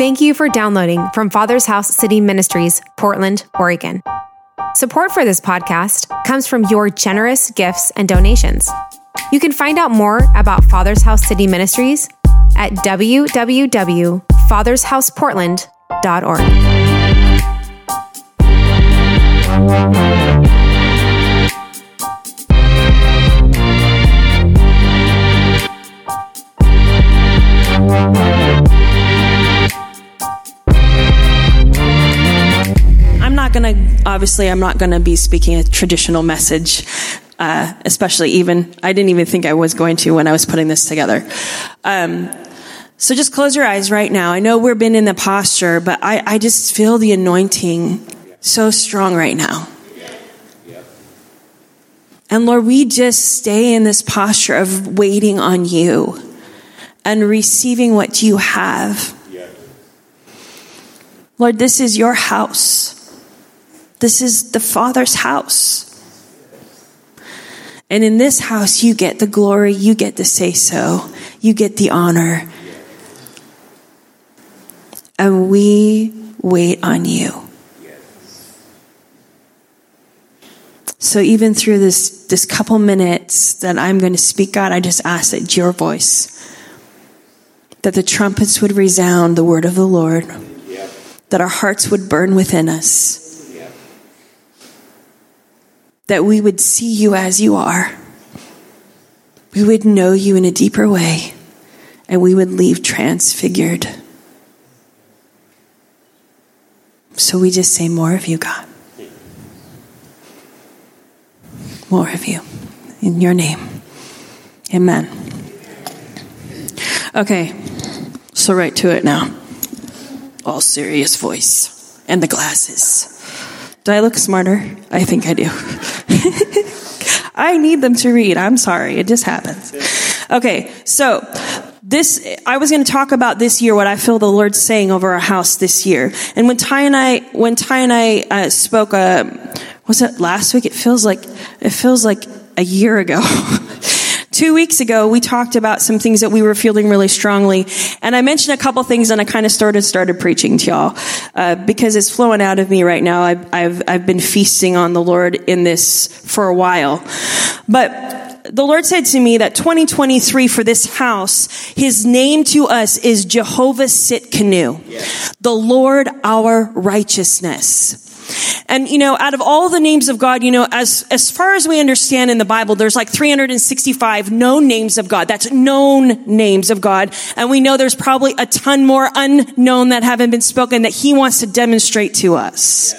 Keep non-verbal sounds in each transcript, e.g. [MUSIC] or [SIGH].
Thank you for downloading from Father's House City Ministries, Portland, Oregon. Support for this podcast comes from your generous gifts and donations. You can find out more about Father's House City Ministries at www.fathershouseportland.org. going to, obviously, I'm not going to be speaking a traditional message, uh, especially even, I didn't even think I was going to when I was putting this together. Um, so just close your eyes right now. I know we've been in the posture, but I, I just feel the anointing so strong right now. And Lord, we just stay in this posture of waiting on you and receiving what you have. Lord, this is your house. This is the Father's house. And in this house, you get the glory, you get to say so, you get the honor. And we wait on you. So even through this, this couple minutes that I'm going to speak, God, I just ask that your voice, that the trumpets would resound the word of the Lord, that our hearts would burn within us, that we would see you as you are. We would know you in a deeper way, and we would leave transfigured. So we just say, More of you, God. More of you. In your name. Amen. Okay, so right to it now. All serious voice and the glasses. Do I look smarter? I think I do. [LAUGHS] I need them to read. I'm sorry. It just happens. Okay, so this, I was going to talk about this year, what I feel the Lord's saying over our house this year. And when Ty and I, when Ty and I uh, spoke, uh, was it last week? It feels like, it feels like a year ago. [LAUGHS] Two weeks ago, we talked about some things that we were feeling really strongly, and I mentioned a couple things, and I kind of started started preaching to y'all uh, because it's flowing out of me right now. I've, I've I've been feasting on the Lord in this for a while, but the Lord said to me that 2023 for this house, His name to us is Jehovah Tsidkenu, yes. the Lord our righteousness. And, you know, out of all the names of God, you know, as, as far as we understand in the Bible, there's like 365 known names of God. That's known names of God. And we know there's probably a ton more unknown that haven't been spoken that He wants to demonstrate to us.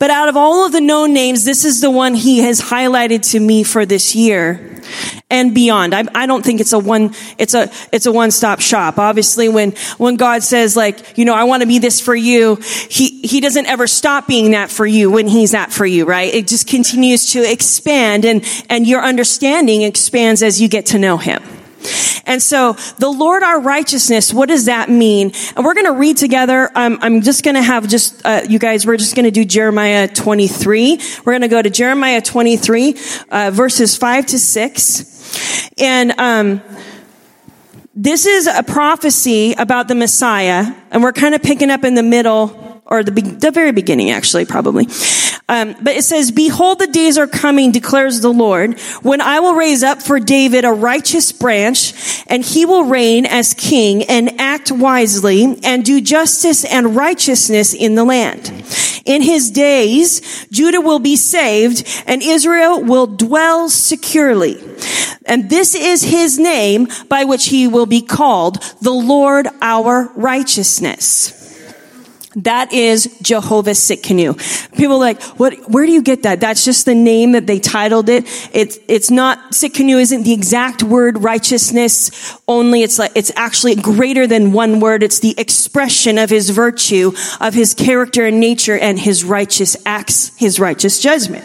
But out of all of the known names, this is the one he has highlighted to me for this year and beyond. I, I don't think it's a one, it's a, it's a one-stop shop. Obviously, when, when God says like, you know, I want to be this for you, he, he doesn't ever stop being that for you when he's that for you, right? It just continues to expand and, and your understanding expands as you get to know him. And so the Lord our righteousness, what does that mean? And we're going to read together. Um, I'm just going to have just, uh, you guys, we're just going to do Jeremiah 23. We're going to go to Jeremiah 23, uh, verses 5 to 6. And, um, this is a prophecy about the Messiah, and we're kind of picking up in the middle or the, the very beginning, actually, probably. Um, but it says, Behold, the days are coming, declares the Lord, when I will raise up for David a righteous branch, and he will reign as king and act wisely and do justice and righteousness in the land. In his days, Judah will be saved and Israel will dwell securely. And this is his name by which he will be called the Lord our righteousness. That is Jehovah Tsidkenu. People are like, what, where do you get that? That's just the name that they titled it. It's, it's not, Tsidkenu isn't the exact word righteousness only. It's like, it's actually greater than one word. It's the expression of his virtue, of his character and nature and his righteous acts, his righteous judgment.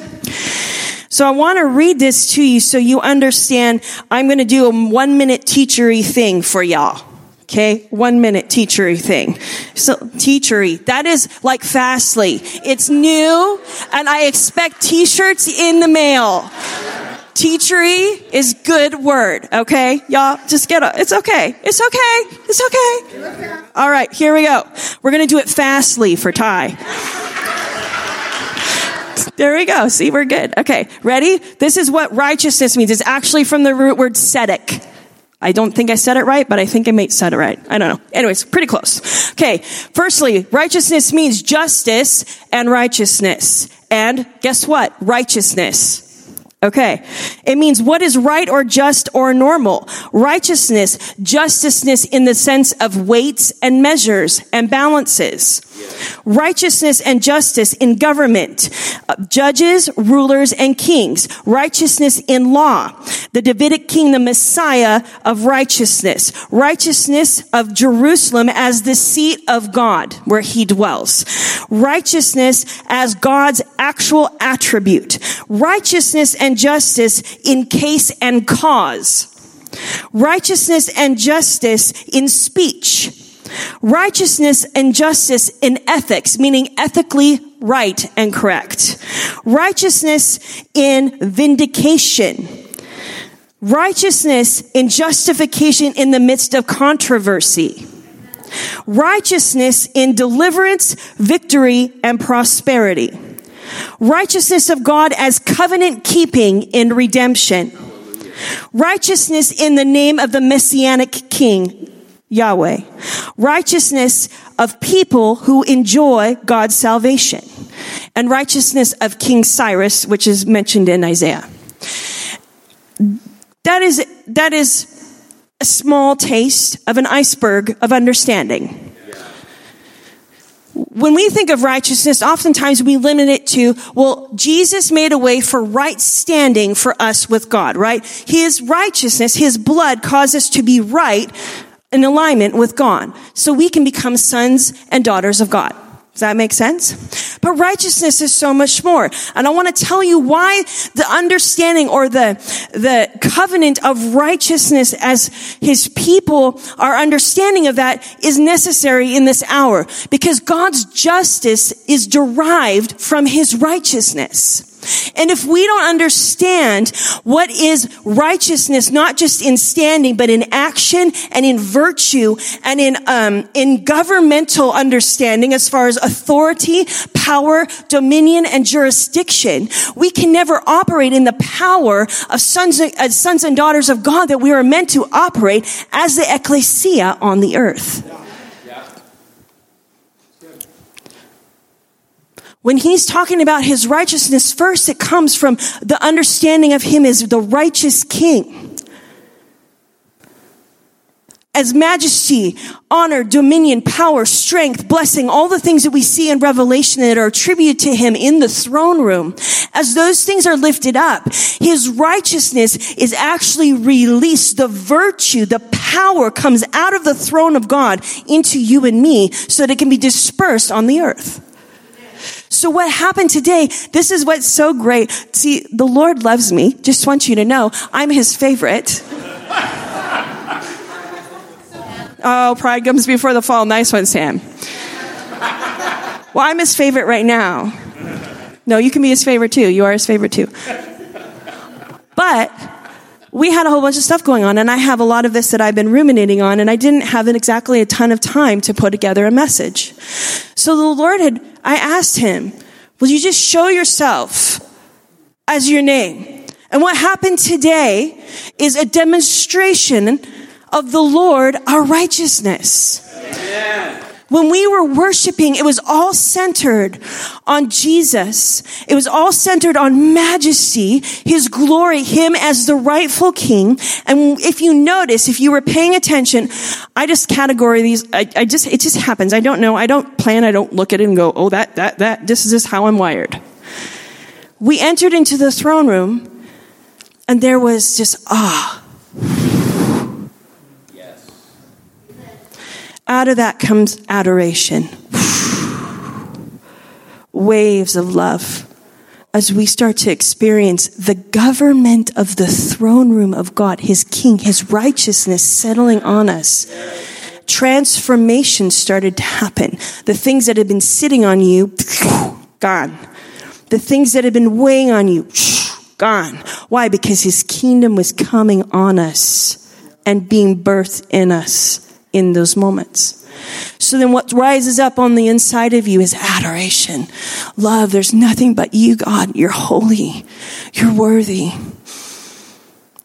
So I want to read this to you so you understand. I'm going to do a one minute teachery thing for y'all. Okay, one minute teachery thing. So teachery, that is like Fastly. It's new and I expect t-shirts in the mail. Teachery is good word, okay? Y'all just get up. It's okay. It's okay. It's okay. All right, here we go. We're going to do it fastly for Ty. There we go. See, we're good. Okay, ready? This is what righteousness means. It's actually from the root word tzedek. I don't think I said it right, but I think I may said it right. I don't know. Anyways, pretty close. Okay. Firstly, righteousness means justice and righteousness. And guess what? Righteousness. Okay. It means what is right or just or normal. Righteousness, justiceness in the sense of weights and measures and balances. Righteousness and justice in government, uh, judges, rulers, and kings. Righteousness in law. The Davidic king, the Messiah of righteousness. Righteousness of Jerusalem as the seat of God where he dwells. Righteousness as God's actual attribute. Righteousness and justice in case and cause. Righteousness and justice in speech Righteousness and justice in ethics, meaning ethically right and correct. Righteousness in vindication. Righteousness in justification in the midst of controversy. Righteousness in deliverance, victory, and prosperity. Righteousness of God as covenant keeping in redemption. Righteousness in the name of the messianic king Yahweh. Righteousness of people who enjoy God's salvation. And righteousness of King Cyrus, which is mentioned in Isaiah. That is, that is a small taste of an iceberg of understanding. When we think of righteousness, oftentimes we limit it to, well, Jesus made a way for right standing for us with God, right? His righteousness, His blood caused us to be right in alignment with God so we can become sons and daughters of God. Does that make sense? But righteousness is so much more. And I want to tell you why the understanding or the, the covenant of righteousness as his people, our understanding of that is necessary in this hour. Because God's justice is derived from his righteousness. And if we don't understand what is righteousness, not just in standing, but in action and in virtue and in, um, in governmental understanding as far as authority, power, dominion, and jurisdiction, we can never operate in the power of sons, uh, sons and daughters of God that we are meant to operate as the ecclesia on the earth. When he's talking about his righteousness, first it comes from the understanding of him as the righteous king. As majesty, honor, dominion, power, strength, blessing, all the things that we see in Revelation that are attributed to him in the throne room, as those things are lifted up, his righteousness is actually released. The virtue, the power comes out of the throne of God into you and me so that it can be dispersed on the earth. So what happened today, this is what's so great. See, the Lord loves me. Just want you to know I'm his favorite. [LAUGHS] oh, pride comes before the fall. Nice one, Sam. Well, I'm his favorite right now. No, you can be his favorite too. You are his favorite too. But we had a whole bunch of stuff going on, and I have a lot of this that I've been ruminating on, and I didn't have exactly a ton of time to put together a message. So the Lord had, I asked him, Will you just show yourself as your name? And what happened today is a demonstration of the Lord, our righteousness. When we were worshiping, it was all centered on Jesus. It was all centered on majesty, His glory, Him as the rightful King. And if you notice, if you were paying attention, I just category these, I, I just, it just happens. I don't know. I don't plan. I don't look at it and go, oh, that, that, that, this is just how I'm wired. We entered into the throne room and there was just, ah, Out of that comes adoration. Waves of love as we start to experience the government of the throne room of God, His King, His righteousness settling on us. Transformation started to happen. The things that had been sitting on you, gone. The things that had been weighing on you, gone. Why? Because his kingdom was coming on us and being birthed in us in those moments. So then what rises up on the inside of you is adoration. Love. There's nothing but you, God. You're holy. You're worthy.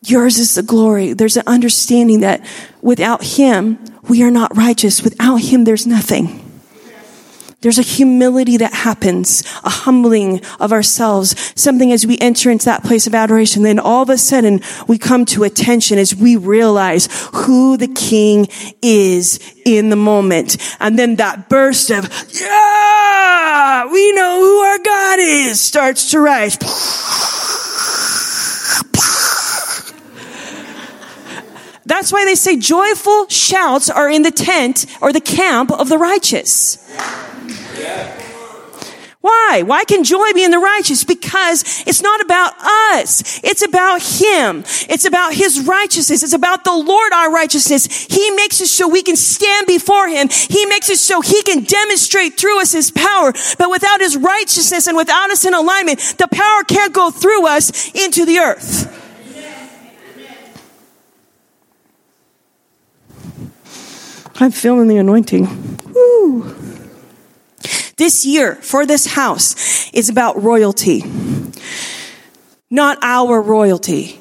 Yours is the glory. There's an understanding that without Him, we are not righteous. Without Him, there's nothing. There's a humility that happens, a humbling of ourselves, something as we enter into that place of adoration. Then all of a sudden we come to attention as we realize who the king is in the moment. And then that burst of, yeah, we know who our God is starts to rise. That's why they say joyful shouts are in the tent or the camp of the righteous. Why? Why can joy be in the righteous? Because it's not about us. It's about Him. It's about His righteousness. It's about the Lord our righteousness. He makes it so we can stand before Him. He makes it so He can demonstrate through us His power. But without His righteousness and without us in alignment, the power can't go through us into the earth. I'm feeling the anointing. Woo. This year for this house is about royalty. Not our royalty.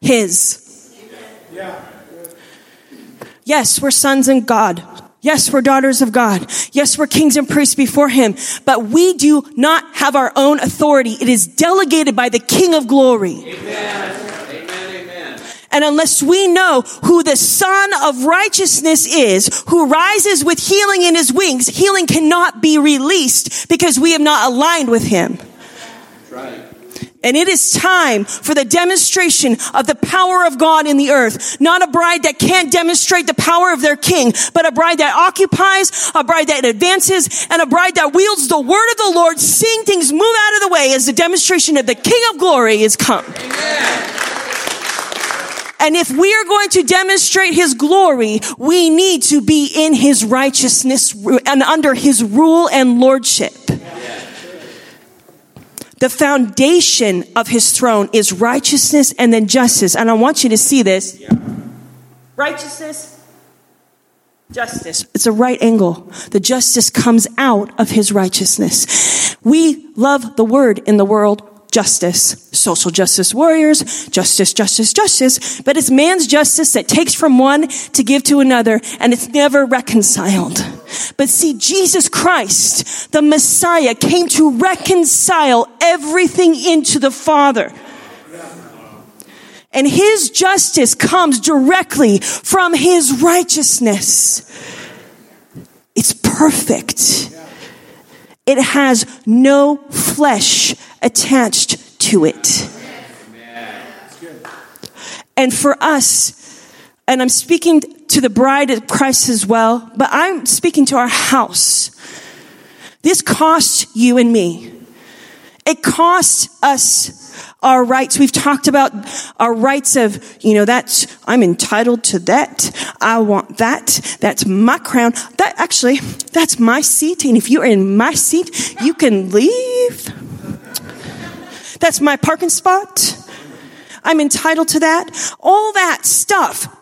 His. Yes, we're sons of God. Yes, we're daughters of God. Yes, we're kings and priests before Him. But we do not have our own authority. It is delegated by the King of glory. Amen. And unless we know who the sun of righteousness is, who rises with healing in his wings, healing cannot be released because we have not aligned with him. Right. And it is time for the demonstration of the power of God in the earth. Not a bride that can't demonstrate the power of their king, but a bride that occupies, a bride that advances, and a bride that wields the word of the Lord, seeing things move out of the way as the demonstration of the King of glory is come. And if we are going to demonstrate his glory, we need to be in his righteousness and under his rule and lordship. The foundation of his throne is righteousness and then justice. And I want you to see this. Righteousness, justice. It's a right angle. The justice comes out of his righteousness. We love the word in the world justice, social justice warriors, justice, justice, justice, but it's man's justice that takes from one to give to another and it's never reconciled. But see, Jesus Christ, the Messiah, came to reconcile everything into the Father. And his justice comes directly from his righteousness. It's perfect. It has no flesh attached to it. And for us, and I'm speaking to the bride of Christ as well, but I'm speaking to our house. This costs you and me. It costs us our rights. We've talked about our rights of, you know, that's, I'm entitled to that. I want that. That's my crown. That actually, that's my seat. And if you're in my seat, you can leave. That's my parking spot. I'm entitled to that. All that stuff.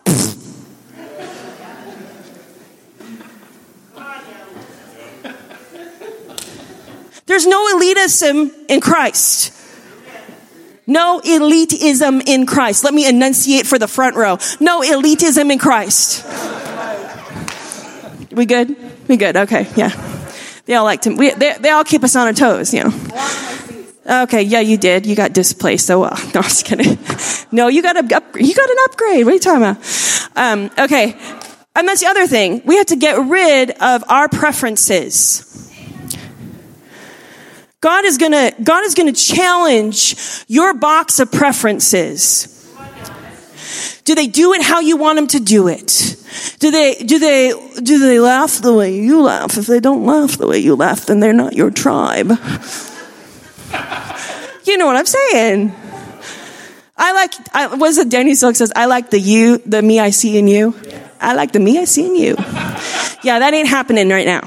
There's no elitism in Christ. No elitism in Christ. Let me enunciate for the front row. No elitism in Christ. We good? We good? Okay, yeah. They all like to, we, they, they all keep us on our toes, you know. Okay, yeah, you did. You got displaced. So, well, [LAUGHS] no, I'm just kidding. No, you got a, you got an upgrade. What are you talking about? Um, okay. And that's the other thing. We have to get rid of our preferences. God is gonna, God is gonna challenge your box of preferences. Do they do it how you want them to do it? Do they, do they, do they laugh the way you laugh? If they don't laugh the way you laugh, then they're not your tribe. [LAUGHS] you know what I'm saying? I like, I, what is it Danny Silk says? I like the you, the me I see in you. I like the me I see in you. Yeah, that ain't happening right now.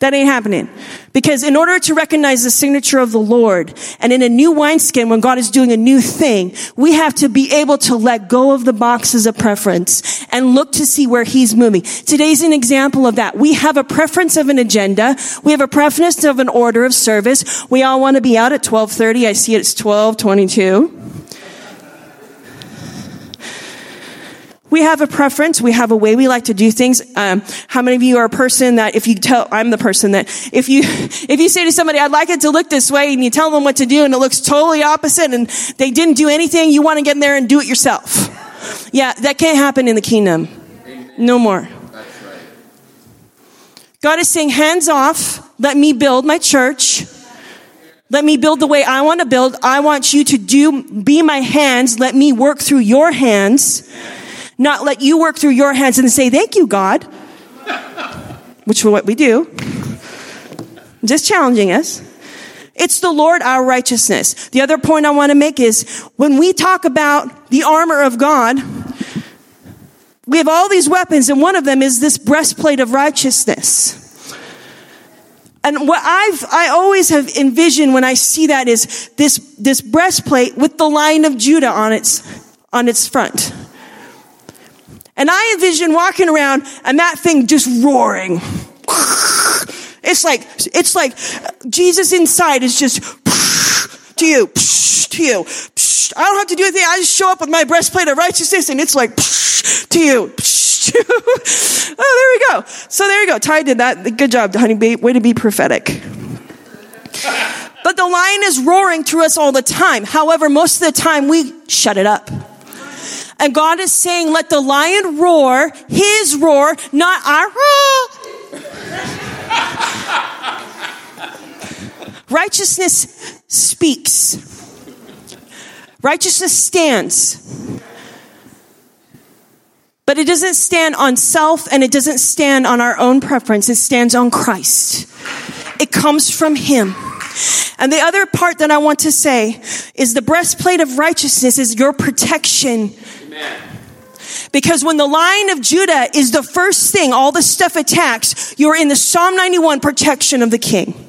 That ain't happening. Because in order to recognize the signature of the Lord and in a new wineskin, when God is doing a new thing, we have to be able to let go of the boxes of preference and look to see where He's moving. Today's an example of that. We have a preference of an agenda. We have a preference of an order of service. We all want to be out at 1230. I see it's 1222. We have a preference. We have a way we like to do things. Um, how many of you are a person that if you tell, I'm the person that if you, [LAUGHS] if you say to somebody, I'd like it to look this way and you tell them what to do and it looks totally opposite and they didn't do anything, you want to get in there and do it yourself. Yeah, that can't happen in the kingdom. No more. God is saying, hands off. Let me build my church. Let me build the way I want to build. I want you to do, be my hands. Let me work through your hands not let you work through your hands and say, Thank you, God, which is what we do. Just challenging us. It's the Lord our righteousness. The other point I want to make is when we talk about the armor of God, we have all these weapons, and one of them is this breastplate of righteousness. And what I've, I always have envisioned when I see that is this, this breastplate with the Lion of Judah on its, on its front. And I envision walking around and that thing just roaring. It's like, it's like Jesus inside is just to you, to you. I don't have to do anything. I just show up with my breastplate of righteousness and it's like to you. [LAUGHS] oh, there we go. So there you go. Ty did that. Good job, honey. Way to be prophetic. But the lion is roaring through us all the time. However, most of the time we shut it up. And God is saying, let the lion roar, his roar, not our roar. [LAUGHS] Righteousness speaks. Righteousness stands. But it doesn't stand on self and it doesn't stand on our own preference. It stands on Christ. It comes from Him. And the other part that I want to say is the breastplate of righteousness is your protection because when the lion of Judah is the first thing, all the stuff attacks, you're in the Psalm 91 protection of the king.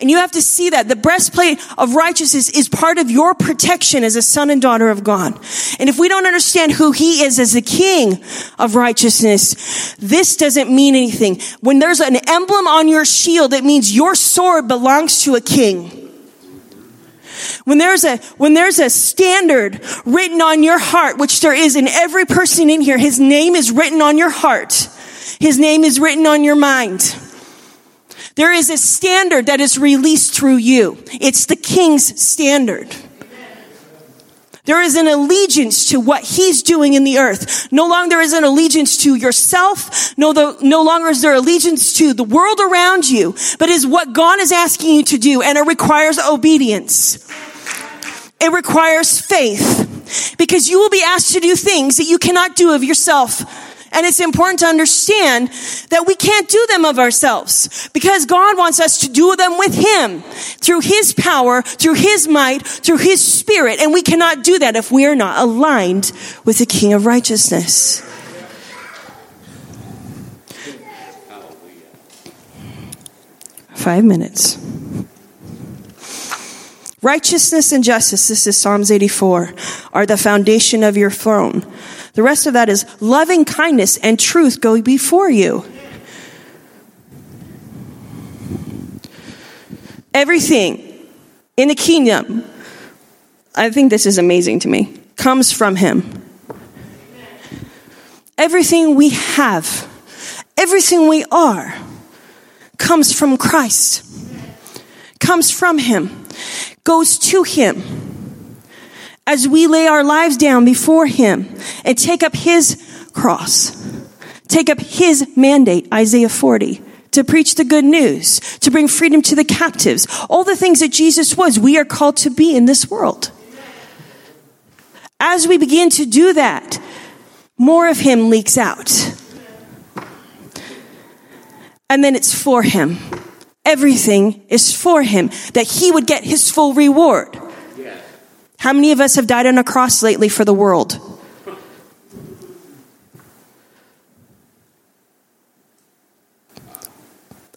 And you have to see that the breastplate of righteousness is part of your protection as a son and daughter of God. And if we don't understand who he is as the king of righteousness, this doesn't mean anything. When there's an emblem on your shield, it means your sword belongs to a king. When there's a, when there's a standard written on your heart, which there is in every person in here, his name is written on your heart. His name is written on your mind. There is a standard that is released through you. It's the king's standard. There is an allegiance to what he's doing in the earth. No longer is an allegiance to yourself. No, the, no longer is there allegiance to the world around you, but is what God is asking you to do. And it requires obedience. It requires faith because you will be asked to do things that you cannot do of yourself. And it's important to understand that we can't do them of ourselves because God wants us to do them with Him through His power, through His might, through His Spirit. And we cannot do that if we are not aligned with the King of righteousness. Five minutes. Righteousness and justice, this is Psalms 84, are the foundation of your throne. The rest of that is loving kindness and truth go before you. Everything in the kingdom, I think this is amazing to me, comes from Him. Everything we have, everything we are, comes from Christ, comes from Him, goes to Him as we lay our lives down before Him and take up His cross, take up His mandate, Isaiah 40, to preach the good news, to bring freedom to the captives, all the things that Jesus was, we are called to be in this world. As we begin to do that, more of Him leaks out. And then it's for Him. Everything is for Him, that He would get His full reward. How many of us have died on a cross lately for the world?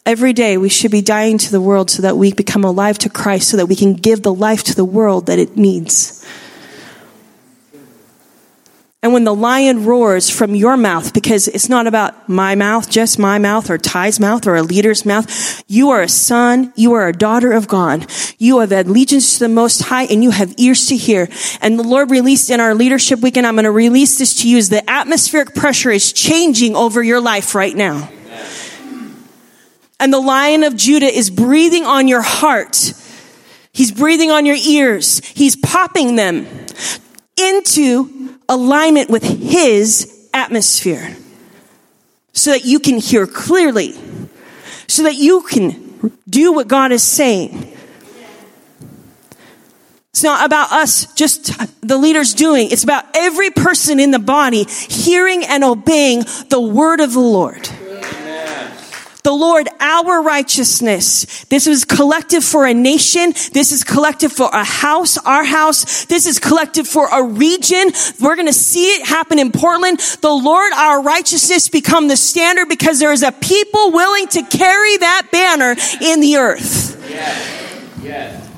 Every day we should be dying to the world so that we become alive to Christ so that we can give the life to the world that it needs. And when the lion roars from your mouth, because it's not about my mouth, just my mouth, or Ty's mouth, or a leader's mouth, you are a son, you are a daughter of God. You have allegiance to the Most High, and you have ears to hear. And the Lord released in our leadership weekend, I'm going to release this to you, is the atmospheric pressure is changing over your life right now. And the lion of Judah is breathing on your heart. He's breathing on your ears. He's popping them into alignment with His atmosphere so that you can hear clearly, so that you can do what God is saying. It's not about us, just the leaders doing. It's about every person in the body hearing and obeying the word of the Lord the Lord our righteousness. This is collective for a nation. This is collective for a house, our house. This is collective for a region. We're going to see it happen in Portland. The Lord our righteousness become the standard because there is a people willing to carry that banner in the earth. Yes. Yes.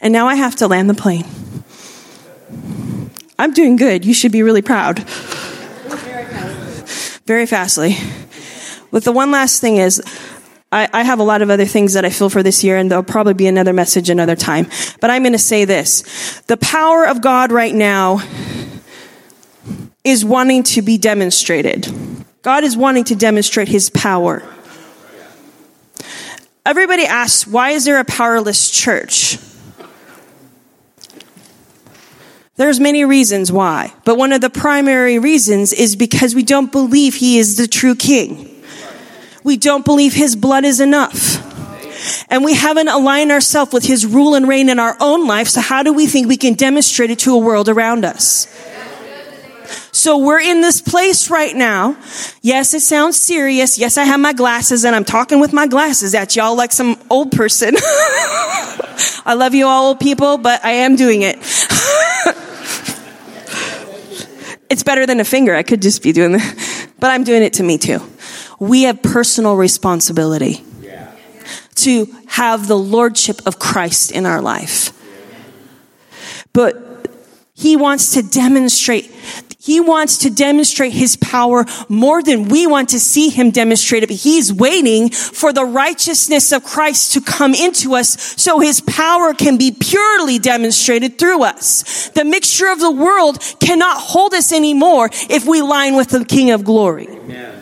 And now I have to land the plane. I'm doing good. You should be really proud. Very fastly. But the one last thing is, I, I, have a lot of other things that I feel for this year, and there'll probably be another message another time. But I'm going to say this. The power of God right now is wanting to be demonstrated. God is wanting to demonstrate his power. Everybody asks, why is there a powerless church? There's many reasons why, but one of the primary reasons is because we don't believe he is the true king we don't believe his blood is enough. And we haven't aligned ourselves with his rule and reign in our own life. So how do we think we can demonstrate it to a world around us? So we're in this place right now. Yes, it sounds serious. Yes, I have my glasses and I'm talking with my glasses at y'all like some old person. [LAUGHS] I love you all old people, but I am doing it. [LAUGHS] it's better than a finger. I could just be doing that, but I'm doing it to me too we have personal responsibility to have the lordship of Christ in our life. But he wants to demonstrate he wants to demonstrate his power more than we want to see him demonstrate it. He's waiting for the righteousness of Christ to come into us so his power can be purely demonstrated through us. The mixture of the world cannot hold us anymore if we line with the King of glory. Amen.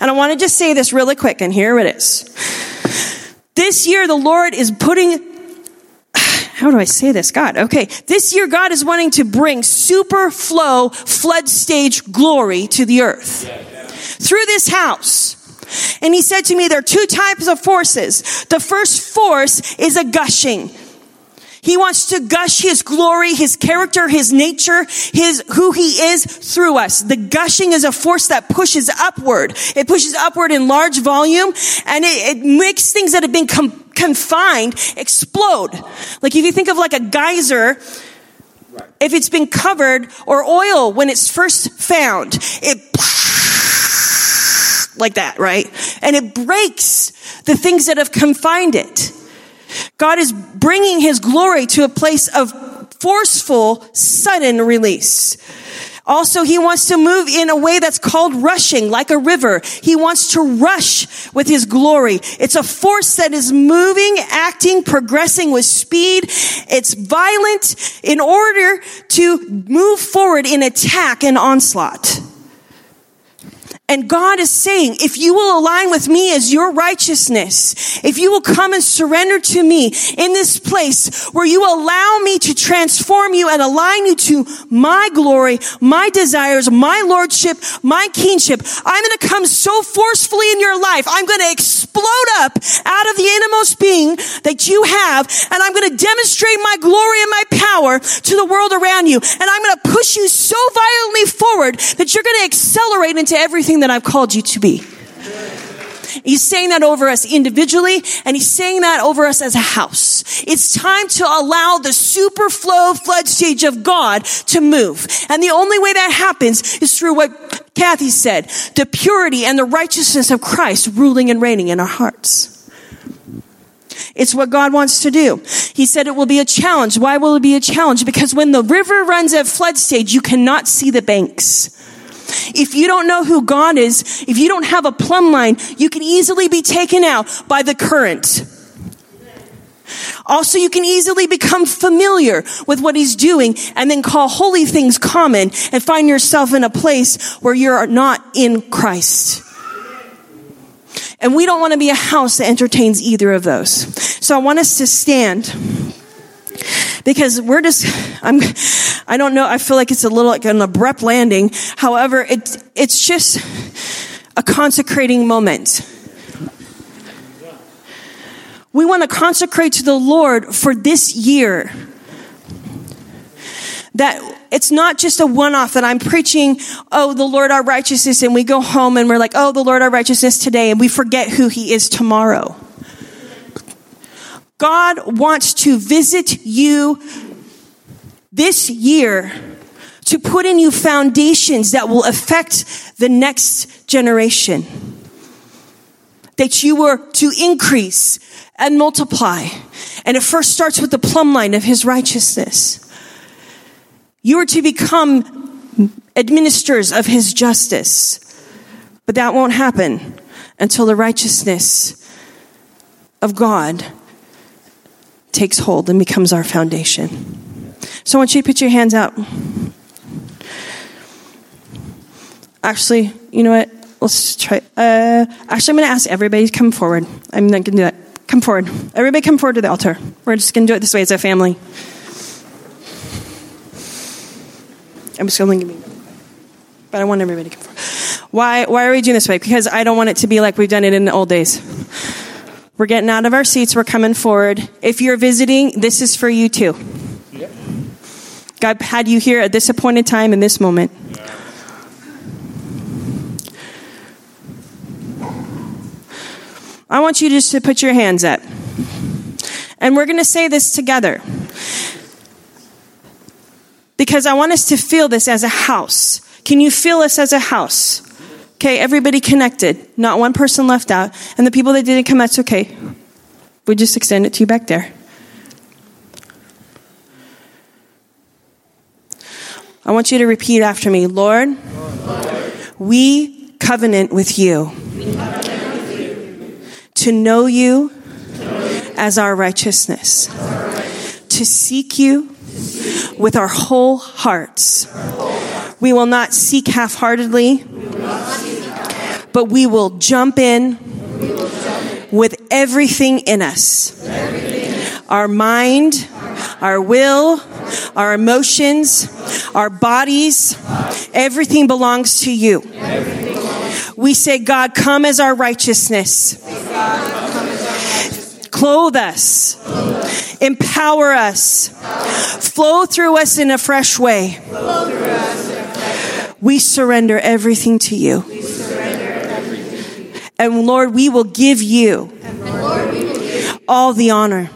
And I want to just say this really quick, and here it is. This year, the Lord is putting [SIGHS] how do I say this? God. Okay. This year, God is wanting to bring super flow, flood stage glory to the earth through this house. And he said to me, there are two types of forces. The first force is a gushing. He wants to gush his glory, his character, his nature, his, who he is through us. The gushing is a force that pushes upward. It pushes upward in large volume and it, it makes things that have been com- confined explode. Like if you think of like a geyser, if it's been covered or oil when it's first found, it [LAUGHS] like that, right? And it breaks the things that have confined it. God is bringing his glory to a place of forceful, sudden release. Also, he wants to move in a way that's called rushing, like a river. He wants to rush with his glory. It's a force that is moving, acting, progressing with speed. It's violent in order to move forward in attack and onslaught. And God is saying, if you will align with me as your righteousness, if you will come and surrender to me in this place where you allow me to transform you and align you to my glory, my desires, my lordship, my kingship, I'm going to come so forcefully in your life. I'm going to explode up out of the innermost being that you have, and I'm going to demonstrate my glory and my power to the world around you. And I'm going to push you so violently forward that you're going to accelerate into everything everything that I've called you to be. He's saying that over us individually, and he's saying that over us as a house. It's time to allow the super flow flood stage of God to move. And the only way that happens is through what Kathy said, the purity and the righteousness of Christ ruling and reigning in our hearts. It's what God wants to do. He said it will be a challenge. Why will it be a challenge? Because when the river runs at flood stage, you cannot see the banks. If you don't know who God is, if you don't have a plumb line, you can easily be taken out by the current. Also, you can easily become familiar with what he's doing and then call holy things common and find yourself in a place where you're not in Christ. And we don't want to be a house that entertains either of those. So I want us to stand because we're just i'm i don't know i feel like it's a little like an abrupt landing. However it, it's just a consecrating moment. We want to consecrate to the lord for this year. That it's not just a one-off that I'm preaching, oh, the Lord our righteousness, and we go home and we're like, oh, the Lord our righteousness today, and we forget who he is tomorrow. God wants to visit you this year to put in you foundations that will affect the next generation. That you were to increase and multiply. And it first starts with the plumb line of his righteousness. You are to become administrators of his justice. But that won't happen until the righteousness of God takes hold and becomes our foundation. So I want you to put your hands out. Actually, you know what? Let's try. Uh, actually, I'm going to ask everybody to come forward. I'm not going to do that. Come forward. Everybody come forward to the altar. We're just going to do it this way as a family. I'm just going to give me, but I want everybody to come forward. Why, why are we doing this way? Because I don't want it to be like we've done it in the old days. We're getting out of our seats. We're coming forward. If you're visiting, this is for you too. Yep. God had you here at this appointed time in this moment. I want you just to put your hands up. And we're going to say this together because I want us to feel this as a house. Can you feel us as a house? Okay, everybody connected, not one person left out. And the people that didn't come, that's okay. We just extend it to you back there. I want you to repeat after me Lord, we covenant with you to know you as our righteousness, to seek you with our whole hearts. We will not seek half heartedly, but we will jump in with everything in us our mind, our will, our emotions, our bodies, everything belongs to you. We say, God, come as our righteousness. Clothe us. Empower us. Flow through us in a fresh way. We surrender everything to you. And Lord, we will give you all the honor,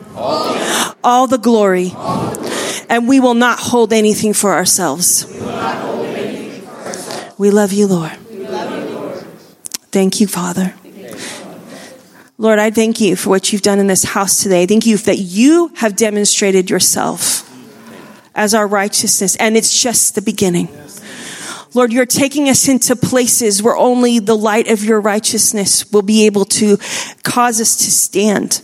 all the glory, and we will not hold anything for ourselves. We love you, Lord. Thank you, Father. Lord, I thank you for what you've done in this house today. Thank you that you have demonstrated yourself as our righteousness, and it's just the beginning. Lord, you're taking us into places where only the light of your righteousness will be able to cause us to stand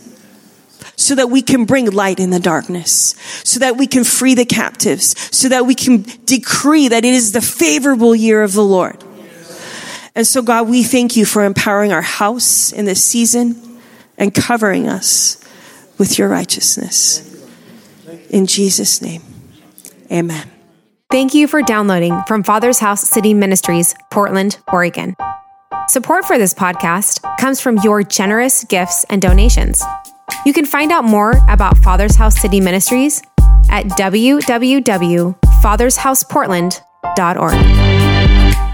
so that we can bring light in the darkness, so that we can free the captives, so that we can decree that it is the favorable year of the Lord. And so, God, we thank you for empowering our house in this season and covering us with your righteousness. In Jesus' name, amen. Thank you for downloading from Father's House City Ministries, Portland, Oregon. Support for this podcast comes from your generous gifts and donations. You can find out more about Father's House City Ministries at www.fathershouseportland.org.